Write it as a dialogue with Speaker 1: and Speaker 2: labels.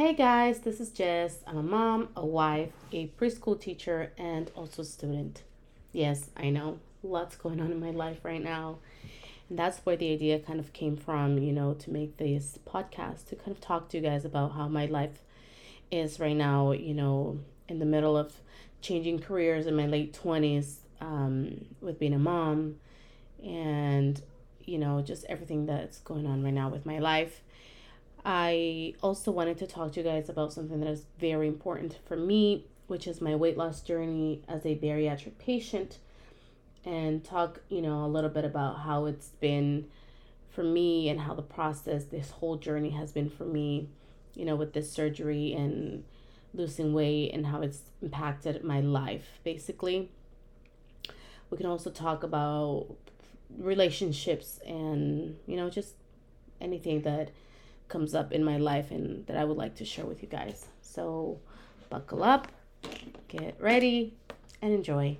Speaker 1: Hey guys, this is Jess. I'm a mom, a wife, a preschool teacher, and also a student. Yes, I know, lots going on in my life right now. And that's where the idea kind of came from, you know, to make this podcast to kind of talk to you guys about how my life is right now, you know, in the middle of changing careers in my late 20s um, with being a mom and, you know, just everything that's going on right now with my life I also wanted to talk to you guys about something that is very important for me, which is my weight loss journey as a bariatric patient, and talk, you know, a little bit about how it's been for me and how the process, this whole journey has been for me, you know, with this surgery and losing weight and how it's impacted my life, basically. We can also talk about relationships and, you know, just anything that comes up in my life and that I would like to share with you guys. So, buckle up, get ready, and enjoy.